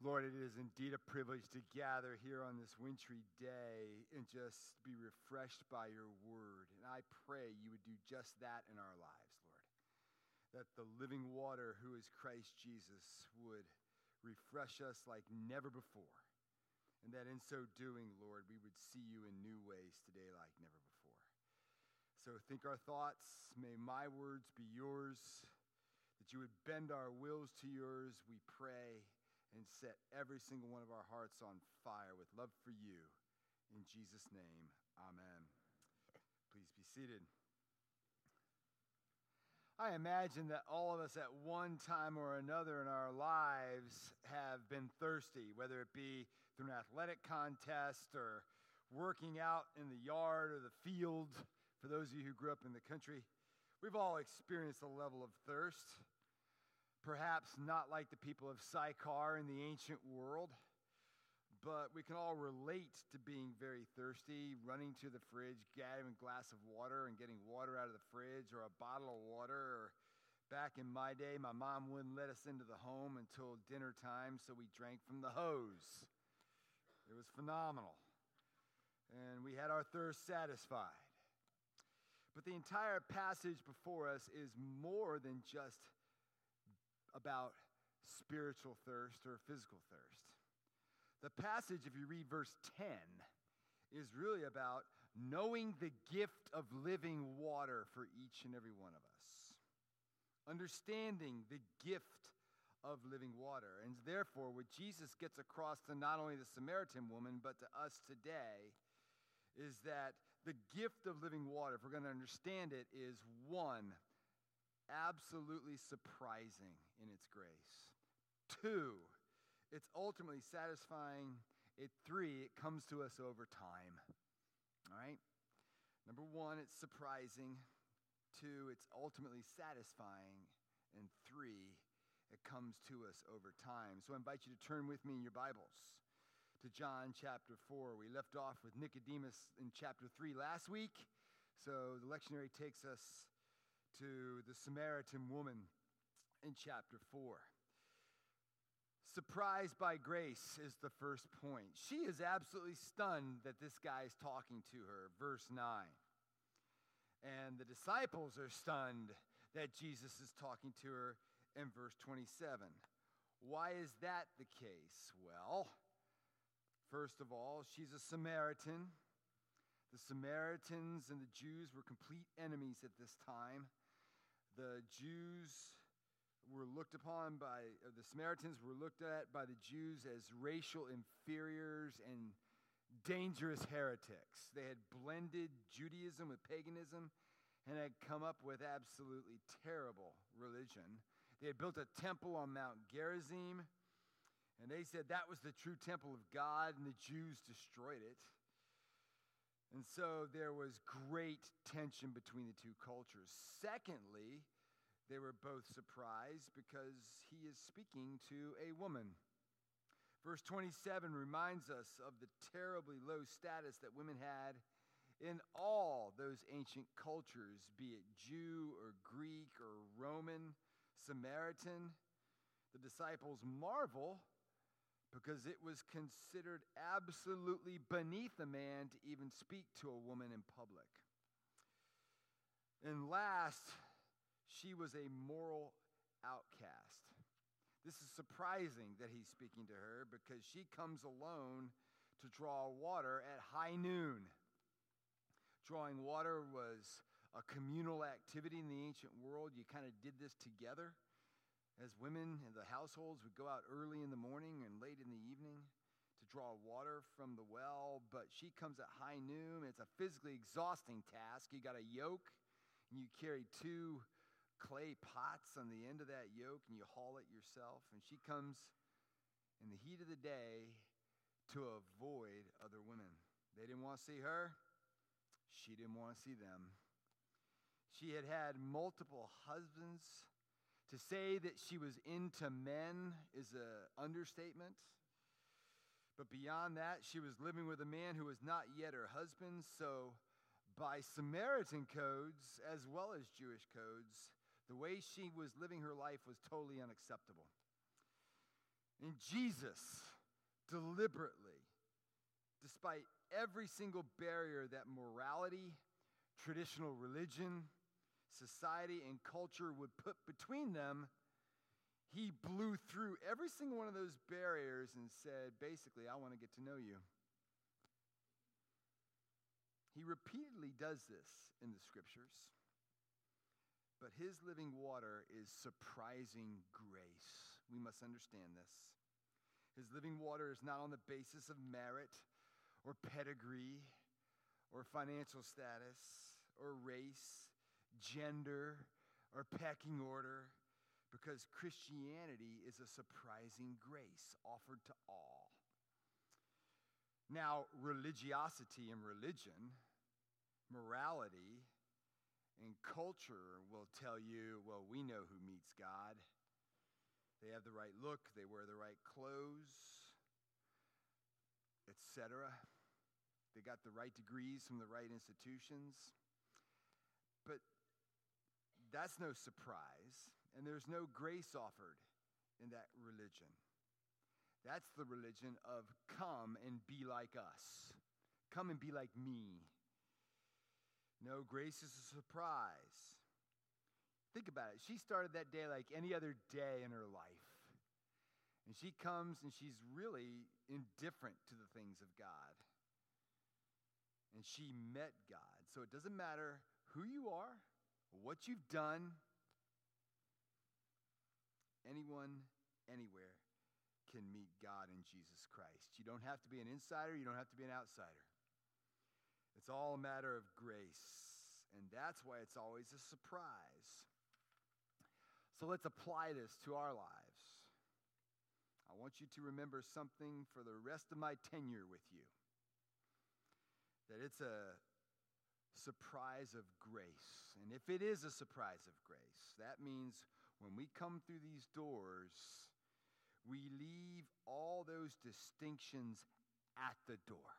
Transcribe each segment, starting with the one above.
Lord, it is indeed a privilege to gather here on this wintry day and just be refreshed by your word. And I pray you would do just that in our lives, Lord. That the living water, who is Christ Jesus, would refresh us like never before. And that in so doing, Lord, we would see you in new ways today like never before. So think our thoughts. May my words be yours. That you would bend our wills to yours, we pray and set every single one of our hearts on fire with love for you. In Jesus' name, amen. Please be seated. I imagine that all of us at one time or another in our lives have been thirsty, whether it be through an athletic contest or working out in the yard or the field. For those of you who grew up in the country, we've all experienced a level of thirst. Perhaps not like the people of Sychar in the ancient world, but we can all relate to being very thirsty, running to the fridge, getting a glass of water and getting water out of the fridge or a bottle of water. Or back in my day, my mom wouldn't let us into the home until dinner time, so we drank from the hose. It was phenomenal. And we had our thirst satisfied. But the entire passage before us is more than just about spiritual thirst or physical thirst. The passage, if you read verse 10, is really about knowing the gift of living water for each and every one of us, understanding the gift of living water. And therefore, what Jesus gets across to not only the Samaritan woman, but to us today, is that the gift of living water, if we're going to understand it, is one, absolutely surprising in its grace. Two, it's ultimately satisfying. It three, it comes to us over time. All right? Number one, it's surprising. Two, it's ultimately satisfying. And three, it comes to us over time. So I invite you to turn with me in your Bibles to John chapter 4. We left off with Nicodemus in chapter 3 last week. So the lectionary takes us to the Samaritan woman in chapter 4. Surprised by grace is the first point. She is absolutely stunned that this guy is talking to her. Verse 9. And the disciples are stunned that Jesus is talking to her in verse 27. Why is that the case? Well, first of all, she's a Samaritan. The Samaritans and the Jews were complete enemies at this time the Jews were looked upon by, the Samaritans were looked at by the Jews as racial inferiors and dangerous heretics. They had blended Judaism with paganism and had come up with absolutely terrible religion. They had built a temple on Mount Gerizim, and they said that was the true temple of God, and the Jews destroyed it. And so there was great tension between the two cultures. Secondly, they were both surprised because he is speaking to a woman. Verse 27 reminds us of the terribly low status that women had in all those ancient cultures, be it Jew or Greek or Roman, Samaritan. The disciples marvel because it was considered absolutely beneath a man to even speak to a woman in public. And last, she was a moral outcast. This is surprising that he's speaking to her because she comes alone to draw water at high noon. Drawing water was a communal activity in the ancient world. You kind of did this together as women in the households would go out early in the morning and late in the evening to draw water from the well, but she comes at high noon. It's a physically exhausting task. You got a yoke, and you carry two clay pots on the end of that yoke, and you haul it yourself. And she comes in the heat of the day to avoid other women. They didn't want to see her, she didn't want to see them. She had had multiple husbands to say that she was into men is an understatement. But beyond that, she was living with a man who was not yet her husband. So, by Samaritan codes as well as Jewish codes, the way she was living her life was totally unacceptable. And Jesus deliberately, despite every single barrier that morality, traditional religion, society, and culture would put between them, he blew through every single one of those barriers and said, basically, I want to get to know you. He repeatedly does this in the scriptures. But his living water is surprising grace. We must understand this. His living water is not on the basis of merit or pedigree or financial status or race, gender, or pecking order because Christianity is a surprising grace offered to all. Now, religiosity and religion, morality, and culture will tell you, well, we know who meets God. They have the right look, they wear the right clothes, etc. They got the right degrees from the right institutions. But that's no surprise, and there's no grace offered in that religion. That's the religion of come and be like us. Come and be like me. No, grace is a surprise. Think about it. She started that day like any other day in her life. And she comes and she's really indifferent to the things of God. And she met God. So it doesn't matter who you are, what you've done, anyone, anywhere can meet God in Jesus Christ. You don't have to be an insider, you don't have to be an outsider. It's all a matter of grace. And that's why it's always a surprise. So let's apply this to our lives. I want you to remember something for the rest of my tenure with you that it's a surprise of grace. And if it is a surprise of grace, that means when we come through these doors, we leave all those distinctions at the door.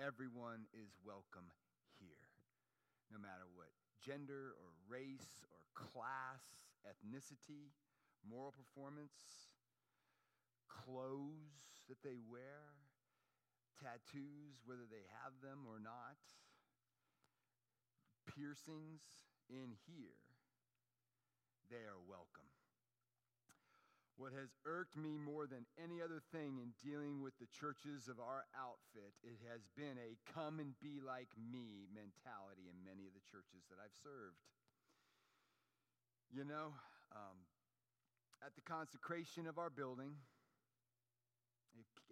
Everyone is welcome here, no matter what gender or race or class, ethnicity, moral performance, clothes that they wear, tattoos, whether they have them or not, piercings in here, they are welcome. What has irked me more than any other thing in dealing with the churches of our outfit, it has been a come and be like me mentality in many of the churches that I've served. You know, um, at the consecration of our building,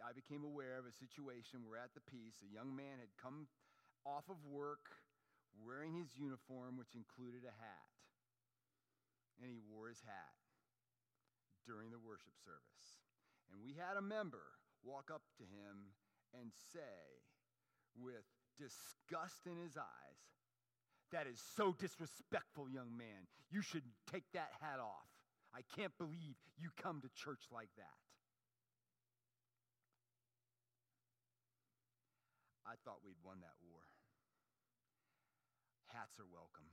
I became aware of a situation where at the peace, a young man had come off of work wearing his uniform, which included a hat. And he wore his hat during the worship service. And we had a member walk up to him and say, with disgust in his eyes, That is so disrespectful, young man. You should take that hat off. I can't believe you come to church like that. I thought we'd won that. Hats are welcome.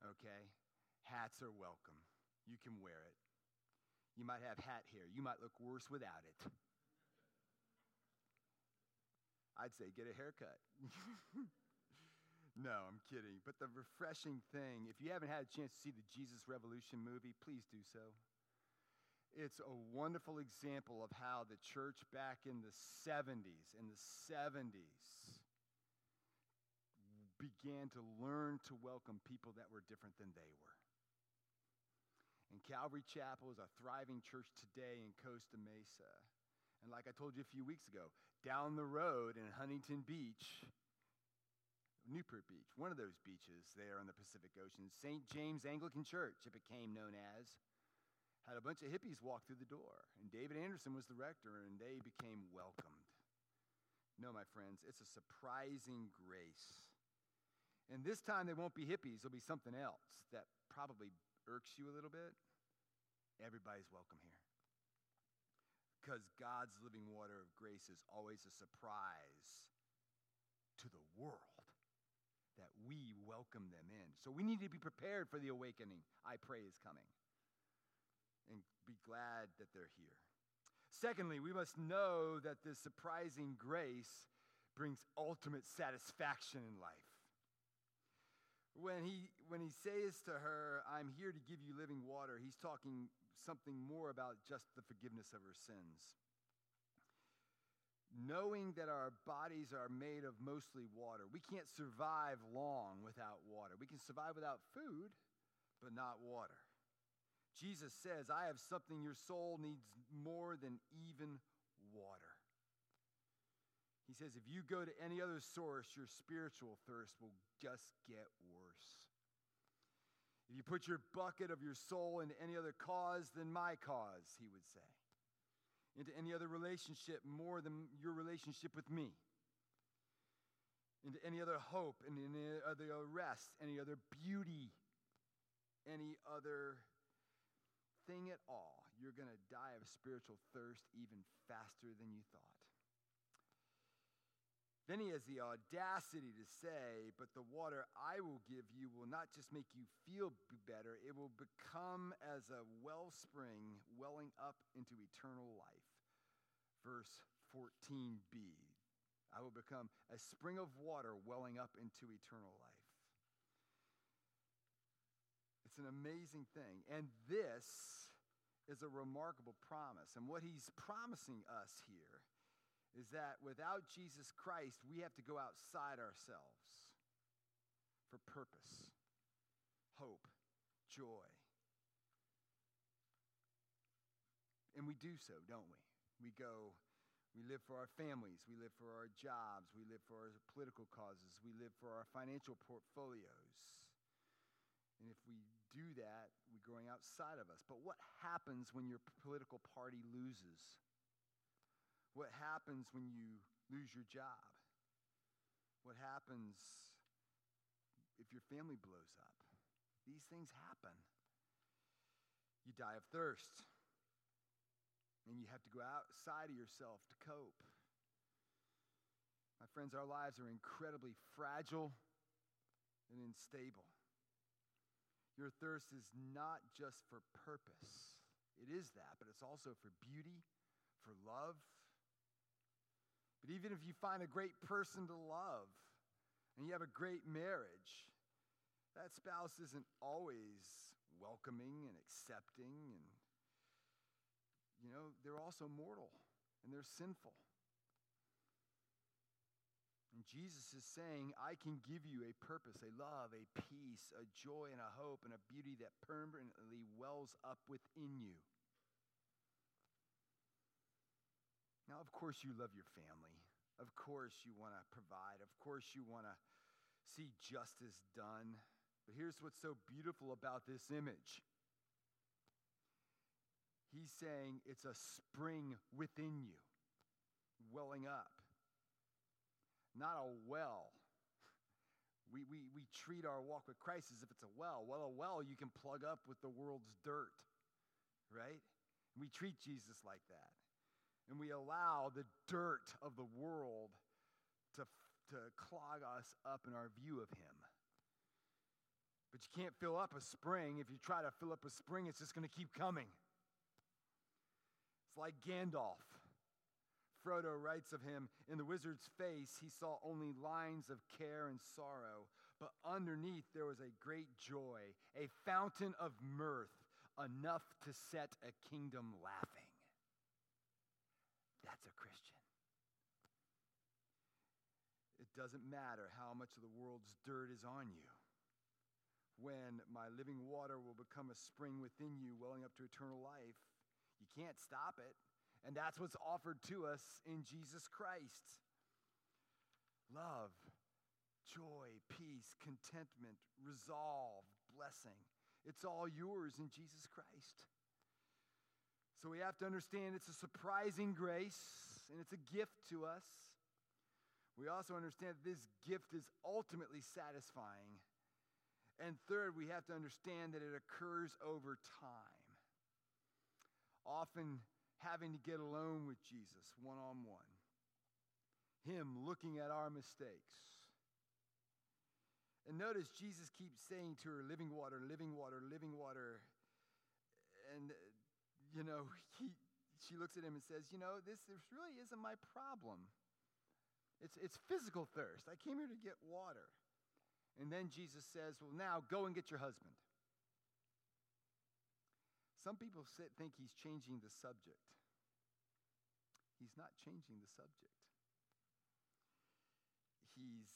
Okay? Hats are welcome. You can wear it. You might have hat hair. You might look worse without it. I'd say get a haircut. no, I'm kidding. But the refreshing thing, if you haven't had a chance to see the Jesus Revolution movie, please do so. It's a wonderful example of how the church back in the 70s, in the 70s, began to learn to welcome people that were different than they were. And Calvary Chapel is a thriving church today in Costa Mesa. And like I told you a few weeks ago, down the road in Huntington Beach, Newport Beach, one of those beaches there on the Pacific Ocean, St. James Anglican Church, it became known as, had a bunch of hippies walk through the door. And David Anderson was the rector, and they became welcomed. No, my friends, it's a surprising grace. And this time they won't be hippies, it'll be something else that probably irks you a little bit, everybody's welcome here. Because God's living water of grace is always a surprise to the world that we welcome them in. So we need to be prepared for the awakening I pray is coming and be glad that they're here. Secondly, we must know that this surprising grace brings ultimate satisfaction in life. When he, when he says to her, I'm here to give you living water, he's talking something more about just the forgiveness of her sins. Knowing that our bodies are made of mostly water, we can't survive long without water. We can survive without food, but not water. Jesus says, I have something your soul needs more than even water. He says, if you go to any other source, your spiritual thirst will just get worse. If you put your bucket of your soul into any other cause than my cause, he would say, into any other relationship more than your relationship with me, into any other hope, and any other rest, any other beauty, any other thing at all, you're going to die of spiritual thirst even faster than you thought. Then he has the audacity to say, But the water I will give you will not just make you feel better, it will become as a wellspring welling up into eternal life. Verse 14b I will become a spring of water welling up into eternal life. It's an amazing thing. And this is a remarkable promise. And what he's promising us here is that without Jesus Christ, we have to go outside ourselves for purpose, hope, joy. And we do so, don't we? We go, we live for our families, we live for our jobs, we live for our political causes, we live for our financial portfolios. And if we do that, we're going outside of us. But what happens when your political party loses? What happens when you lose your job? What happens if your family blows up? These things happen. You die of thirst. And you have to go outside of yourself to cope. My friends, our lives are incredibly fragile and unstable. Your thirst is not just for purpose, it is that, but it's also for beauty, for love, but even if you find a great person to love and you have a great marriage, that spouse isn't always welcoming and accepting and you know, they're also mortal and they're sinful. And Jesus is saying, I can give you a purpose, a love, a peace, a joy, and a hope, and a beauty that permanently wells up within you. Now, of course, you love your family. Of course, you want to provide. Of course, you want to see justice done. But here's what's so beautiful about this image He's saying it's a spring within you, welling up, not a well. We, we, we treat our walk with Christ as if it's a well. Well, a well you can plug up with the world's dirt, right? We treat Jesus like that and we allow the dirt of the world to, to clog us up in our view of Him. But you can't fill up a spring. If you try to fill up a spring, it's just going to keep coming. It's like Gandalf. Frodo writes of him In the wizard's face, he saw only lines of care and sorrow, but underneath there was a great joy, a fountain of mirth, enough to set a kingdom laughing. That's a Christian. It doesn't matter how much of the world's dirt is on you. When my living water will become a spring within you, welling up to eternal life, you can't stop it. And that's what's offered to us in Jesus Christ love, joy, peace, contentment, resolve, blessing. It's all yours in Jesus Christ. So we have to understand it's a surprising grace and it's a gift to us. We also understand that this gift is ultimately satisfying. And third, we have to understand that it occurs over time. Often having to get alone with Jesus one on one, Him looking at our mistakes. And notice Jesus keeps saying to her, living water, living water, living water. And you know, he, she looks at him and says, You know, this, this really isn't my problem. It's, it's physical thirst. I came here to get water. And then Jesus says, Well, now go and get your husband. Some people sit, think he's changing the subject. He's not changing the subject. He's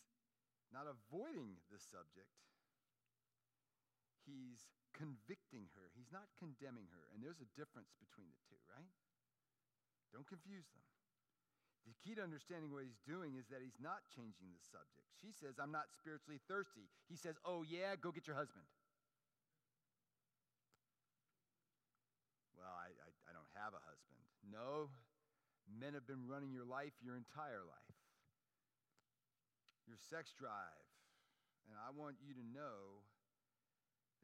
not avoiding the subject. He's convicting her. He's not condemning her. And there's a difference between the two, right? Don't confuse them. The key to understanding what he's doing is that he's not changing the subject. She says, I'm not spiritually thirsty. He says, Oh, yeah, go get your husband. Well, I, I, I don't have a husband. No, men have been running your life your entire life. Your sex drive. And I want you to know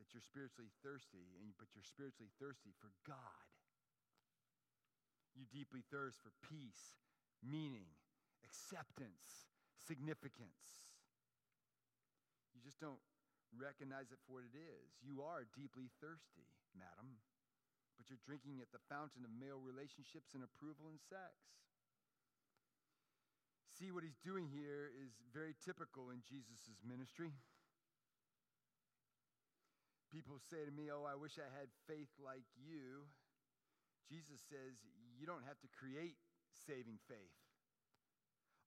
that you're spiritually thirsty, and, but you're spiritually thirsty for God. You deeply thirst for peace meaning, acceptance, significance. You just don't recognize it for what it is. You are deeply thirsty, madam, but you're drinking at the fountain of male relationships and approval and sex. See, what he's doing here is very typical in Jesus' ministry. People say to me, Oh, I wish I had faith like you. Jesus says, You don't have to create saving faith.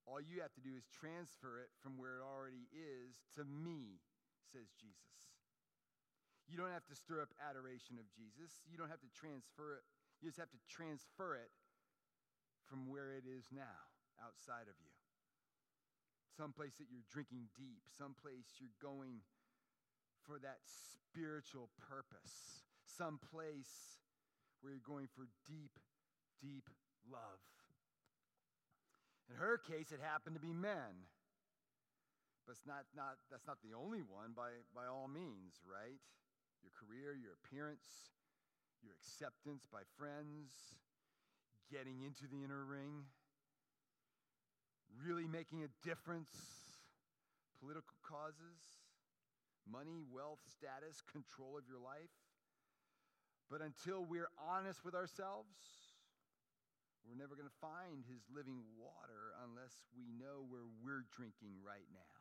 All you have to do is transfer it from where it already is to me, says Jesus. You don't have to stir up adoration of Jesus. You don't have to transfer it. You just have to transfer it from where it is now, outside of you. Someplace that you're drinking deep, someplace you're going for that spiritual purpose, some place where you're going for deep, deep love. In her case, it happened to be men. But it's not, not, that's not the only one by, by all means, right? Your career, your appearance, your acceptance by friends, getting into the inner ring, really making a difference, political causes, money, wealth, status, control of your life. But until we're honest with ourselves, we're never going to find his living water unless we know where we're drinking right now.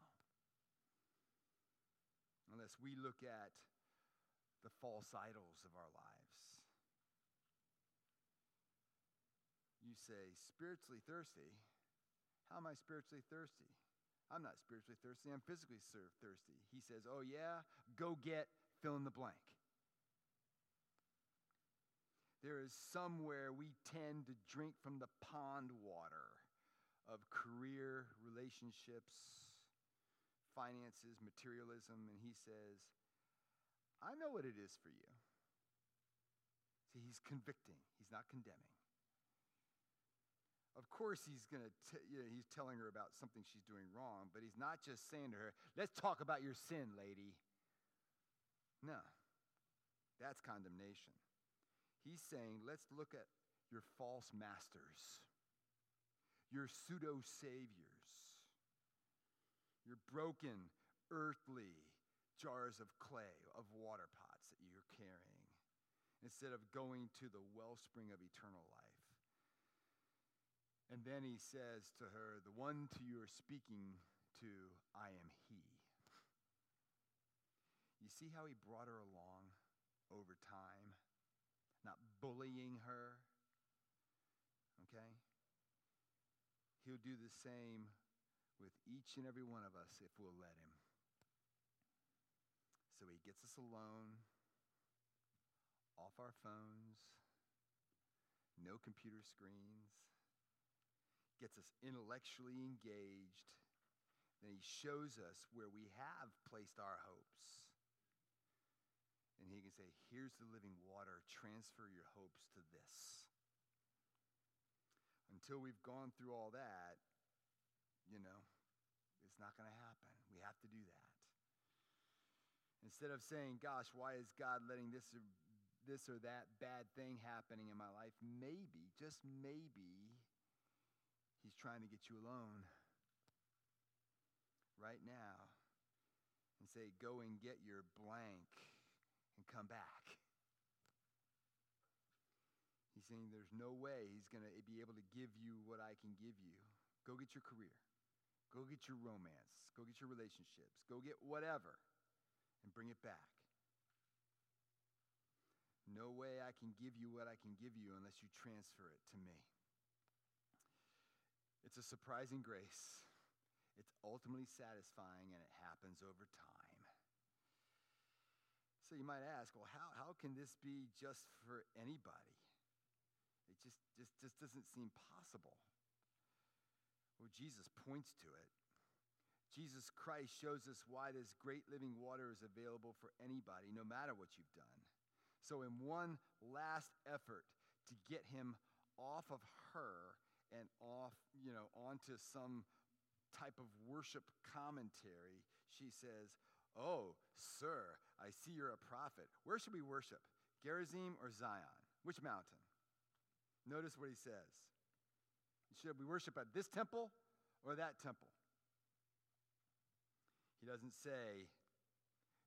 Unless we look at the false idols of our lives. You say, spiritually thirsty? How am I spiritually thirsty? I'm not spiritually thirsty, I'm physically thirsty. He says, Oh, yeah, go get fill in the blank there is somewhere we tend to drink from the pond water of career, relationships, finances, materialism, and he says, I know what it is for you. See, he's convicting, he's not condemning. Of course, he's going to, you know, he's telling her about something she's doing wrong, but he's not just saying to her, let's talk about your sin, lady. No, that's condemnation. He's saying, let's look at your false masters, your pseudo saviors, your broken earthly jars of clay, of water pots that you're carrying, instead of going to the wellspring of eternal life. And then he says to her, The one to you are speaking to, I am he. You see how he brought her along over time? not bullying her. Okay? He'll do the same with each and every one of us if we'll let him. So he gets us alone, off our phones, no computer screens, gets us intellectually engaged. Then he shows us where we have placed our hopes and he can say, Here's the living water. Transfer your hopes to this. Until we've gone through all that, you know, it's not going to happen. We have to do that. Instead of saying, Gosh, why is God letting this or, this or that bad thing happening in my life? Maybe, just maybe, He's trying to get you alone right now and say, Go and get your blank and come back. He's saying there's no way he's going to be able to give you what I can give you. Go get your career. Go get your romance. Go get your relationships. Go get whatever and bring it back. No way I can give you what I can give you unless you transfer it to me. It's a surprising grace. It's ultimately satisfying and it happens over time. So you might ask, well, how, how can this be just for anybody? It just, just, just doesn't seem possible. Well, Jesus points to it. Jesus Christ shows us why this great living water is available for anybody, no matter what you've done. So, in one last effort to get him off of her and off, you know, onto some type of worship commentary, she says, Oh, sir, I see you're a prophet. Where should we worship? Gerizim or Zion? Which mountain? Notice what he says. Should we worship at this temple or that temple? He doesn't say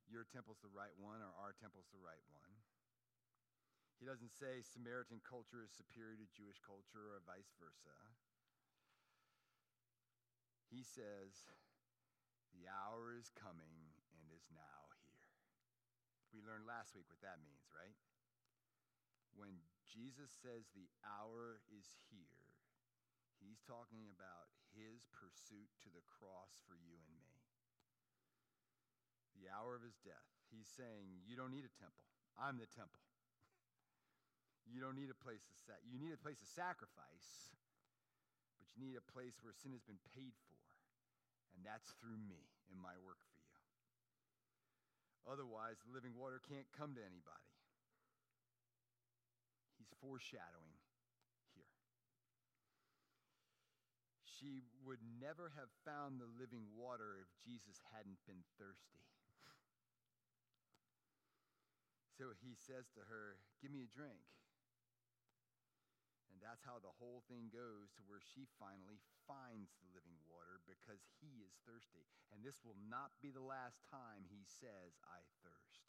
your temple's the right one or our temple's the right one. He doesn't say Samaritan culture is superior to Jewish culture or vice versa. He says, the hour is coming and is now here. We learned last week what that means, right? When Jesus says the hour is here, he's talking about his pursuit to the cross for you and me. The hour of his death. He's saying, You don't need a temple. I'm the temple. You don't need a place to set. You need a place to sacrifice, but you need a place where sin has been paid for. And that's through me and my work for you. Otherwise, the living water can't come to anybody he's foreshadowing here. She would never have found the living water if Jesus hadn't been thirsty. So he says to her, Give me a drink. And that's how the whole thing goes to where she finally finds the living water because he is thirsty. And this will not be the last time he says, I thirst.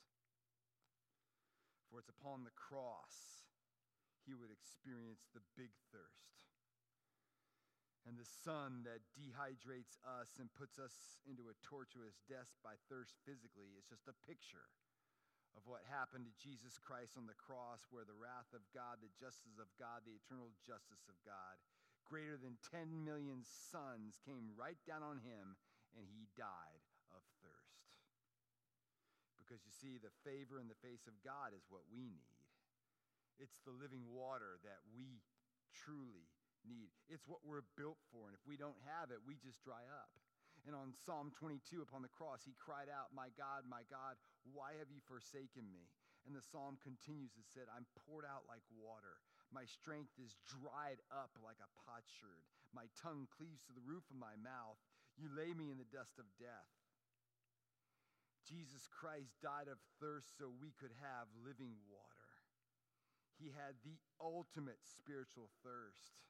For it's upon the cross he would experience the big thirst. And the sun that dehydrates us and puts us into a tortuous death by thirst physically is just a picture of what happened to Jesus Christ on the cross, where the wrath of God, the justice of God, the eternal justice of God, greater than 10 million suns came right down on him, and he died of thirst. Because you see, the favor in the face of God is what we need. It's the living water that we truly need. It's what we're built for. And if we don't have it, we just dry up. And on Psalm 22 upon the cross, he cried out, My God, my God, why have you forsaken me? And the psalm continues. It said, I'm poured out like water. My strength is dried up like a potsherd. My tongue cleaves to the roof of my mouth. You lay me in the dust of death. Jesus Christ died of thirst so we could have living water. He had the ultimate spiritual thirst.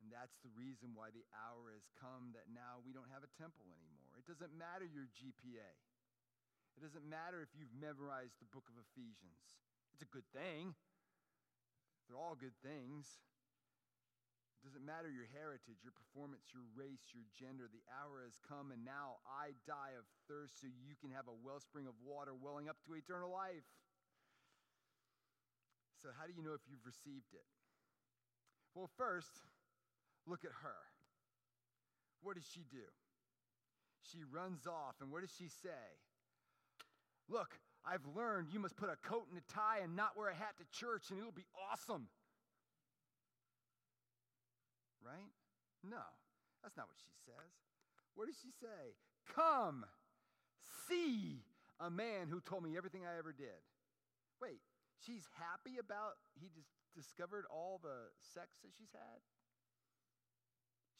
And that's the reason why the hour has come that now we don't have a temple anymore. It doesn't matter your GPA. It doesn't matter if you've memorized the book of Ephesians. It's a good thing. They're all good things. It doesn't matter your heritage, your performance, your race, your gender. The hour has come, and now I die of thirst so you can have a wellspring of water welling up to eternal life. So, how do you know if you've received it? Well, first, look at her. What does she do? She runs off, and what does she say? Look, I've learned you must put a coat and a tie and not wear a hat to church, and it'll be awesome. Right? No, that's not what she says. What does she say? Come, see a man who told me everything I ever did. Wait, She's happy about he just discovered all the sex that she's had.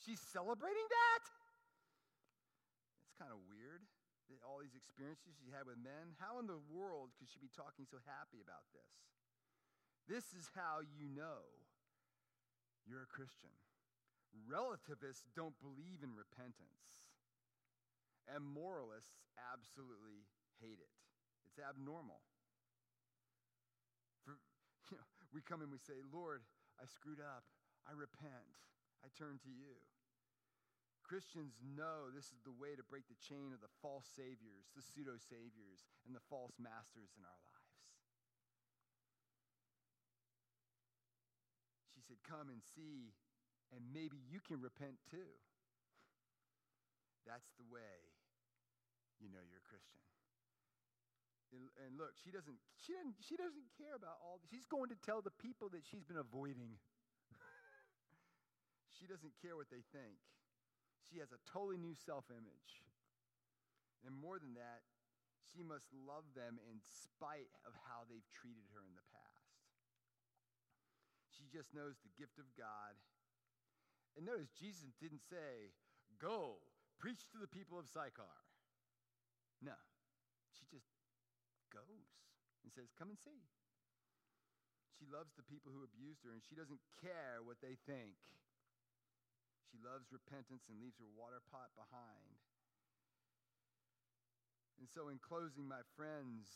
She's celebrating that? It's kind of weird. All these experiences she had with men. How in the world could she be talking so happy about this? This is how you know you're a Christian. Relativists don't believe in repentance, and moralists absolutely hate it. It's abnormal. For, you know, We come and we say, Lord, I screwed up. I repent. I turn to you. Christians know this is the way to break the chain of the false saviors, the pseudo saviors, and the false masters in our lives. She said, Come and see, and maybe you can repent too. That's the way you know you're a Christian. And, look, she doesn't, she, doesn't, she doesn't care about all. She's going to tell the people that she's been avoiding. She doesn't care what they think. She has a totally new self image. And more than that, she must love them in spite of how they've treated her in the past. She just knows the gift of God. And notice, Jesus didn't say, Go, preach to the people of Sychar. No, she just goes and says, Come and see. She loves the people who abused her, and she doesn't care what they think. She loves repentance and leaves her water pot behind. And so, in closing, my friends,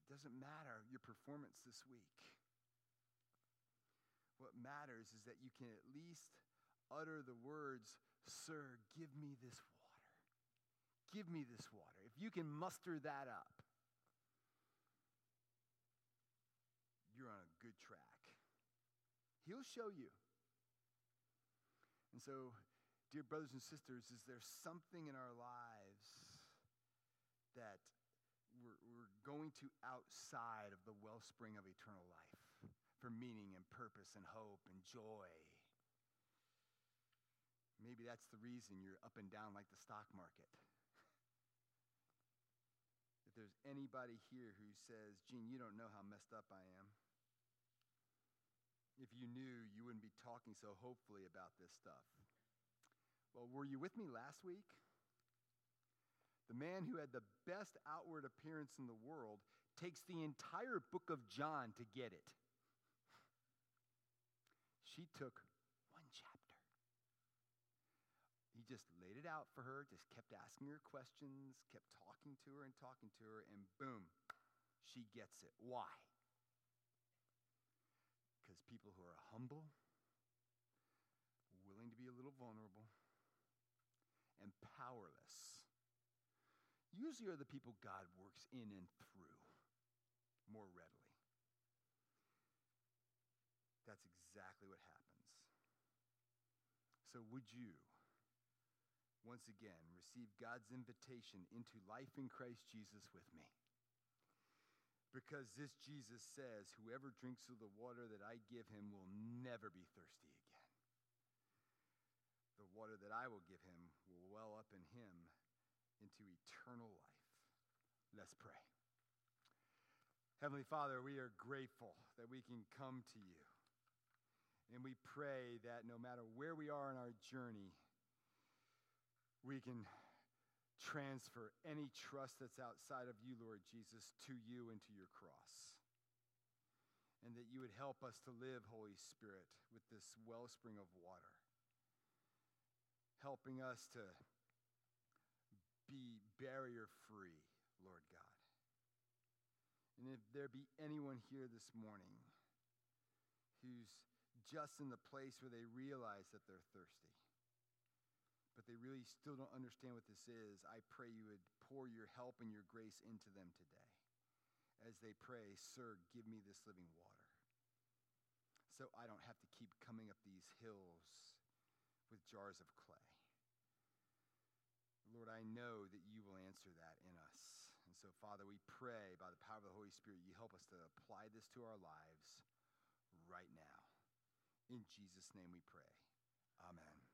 it doesn't matter your performance this week. What matters is that you can at least utter the words, Sir, give me this water. Give me this water. If you can muster that up, you're on a good track. He'll show you. And so, dear brothers and sisters, is there something in our lives that we're, we're going to outside of the wellspring of eternal life for meaning and purpose and hope and joy? Maybe that's the reason you're up and down like the stock market. If there's anybody here who says, Gene, you don't know how messed up I am. If you knew, you wouldn't be talking so hopefully about this stuff. Well, were you with me last week? The man who had the best outward appearance in the world takes the entire book of John to get it. She took one chapter. He just laid it out for her, just kept asking her questions, kept talking to her and talking to her, and boom, she gets it. Why? People who are humble, willing to be a little vulnerable, and powerless usually are the people God works in and through more readily. That's exactly what happens. So, would you once again receive God's invitation into life in Christ Jesus with me? Because this Jesus says, Whoever drinks of the water that I give him will never be thirsty again. The water that I will give him will well up in him into eternal life. Let's pray. Heavenly Father, we are grateful that we can come to you. And we pray that no matter where we are in our journey, we can transfer any trust that's outside of you, Lord Jesus, to you and to your cross. And that you would help us to live, Holy Spirit, with this wellspring of water, helping us to be barrier free, Lord God. And if there be anyone here this morning who's just in the place where they realize that they're thirsty, but they really still don't understand what this is, I pray you would pour your help and your grace into them today as they pray, Sir, give me this living water. So I don't have to keep coming up these hills with jars of clay. Lord, I know that you will answer that in us. And so, Father, we pray by the power of the Holy Spirit, you help us to apply this to our lives right now. In Jesus' name we pray. Amen.